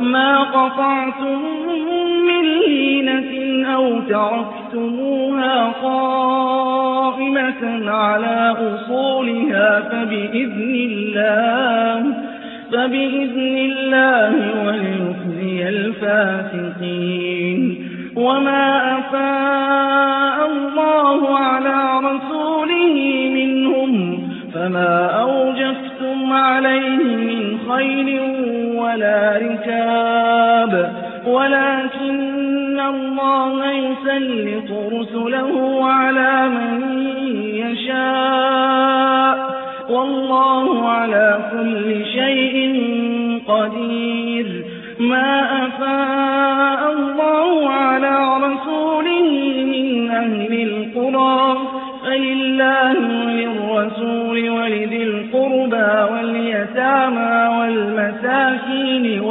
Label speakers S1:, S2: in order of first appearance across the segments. S1: ما قطعتم من لينة أو تركتموها قائمة على أصولها فبإذن الله فبإذن الله وليخزي الفاسقين وما أفاء الله على رسوله منهم فما أوجفتم عليه من خير ولا ركاب ولكن الله يسلط رسله على من يشاء والله على كل شيء قدير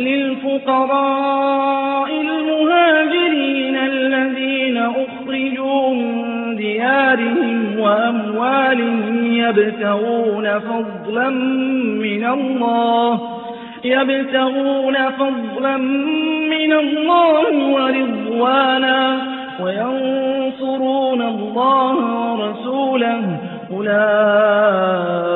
S1: للفقراء المهاجرين الذين أخرجوا من ديارهم وأموالهم يبتغون فضلا من الله يبتغون فضلا من الله ورضوانا وينصرون الله ورسوله أولئك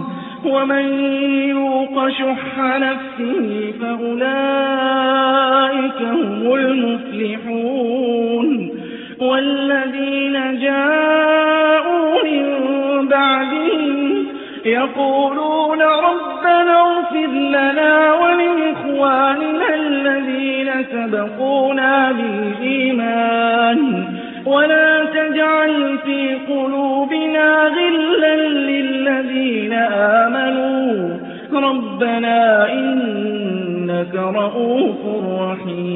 S1: ومن يوق شح نفسه فأولئك هم المفلحون والذين جاءوا من بعدهم يقولون ربنا اغفر لنا ولإخواننا الذين سبقونا بالإيمان ولا تجعل في قلوبنا غلا للذين آمنوا ربنا إنك رؤوف رحيم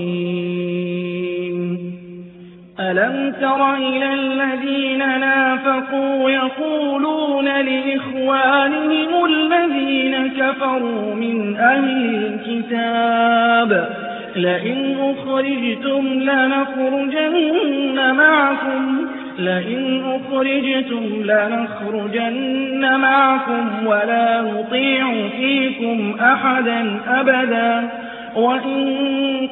S1: ألم تر إلى الذين نافقوا يقولون لإخوانهم الذين كفروا من أهل الكتاب لئن أخرجتم لنخرجن معكم لئن أخرجتم لنخرجن معكم ولا نطيع فيكم أحدا أبدا وإن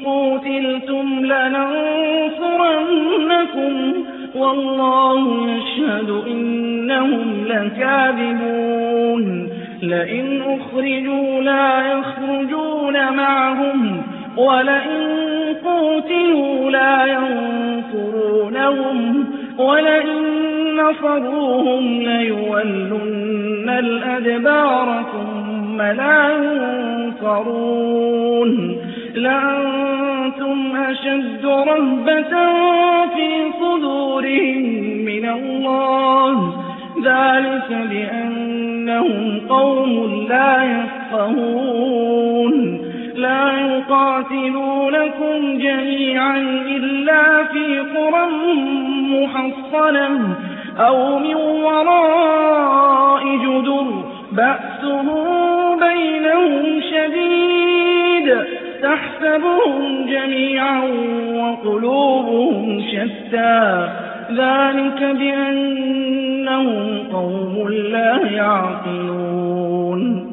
S1: قتلتم لننصرنكم والله يشهد إنهم لكاذبون لئن أخرجوا لا يخرجون معهم ولئن قوتلوا لا ينصرونهم ولئن نصروهم ليولن الأدبار ثم لا ينصرون لأنتم أشد رهبة في صدورهم من الله ذلك بأنهم قوم لا يفقهون لا يقاتلونكم جميعا إلا في قرى محصنة أو من وراء جدر بأسهم بينهم شديد تحسبهم جميعا وقلوبهم شتى ذلك بأنهم قوم لا يعقلون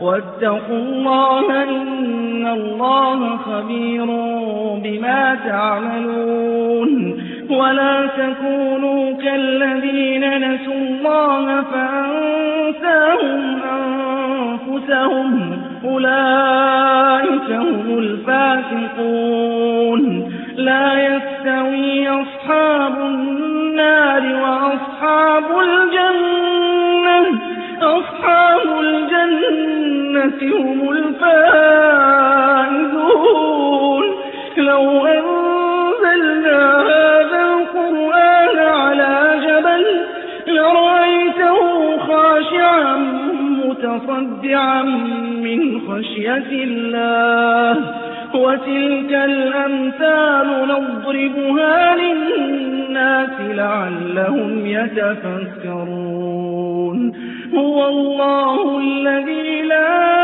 S1: واتقوا الله إن الله خبير بما تعملون ولا تكونوا كالذين نسوا الله فأنساهم أنفسهم أولئك هم الفاسقون هم الفائزون لو أنزلنا هذا القرآن على جبل لرأيته خاشعا متصدعا من خشية الله وتلك الأمثال نضربها للناس لعلهم يتفكرون هو الله الذي لا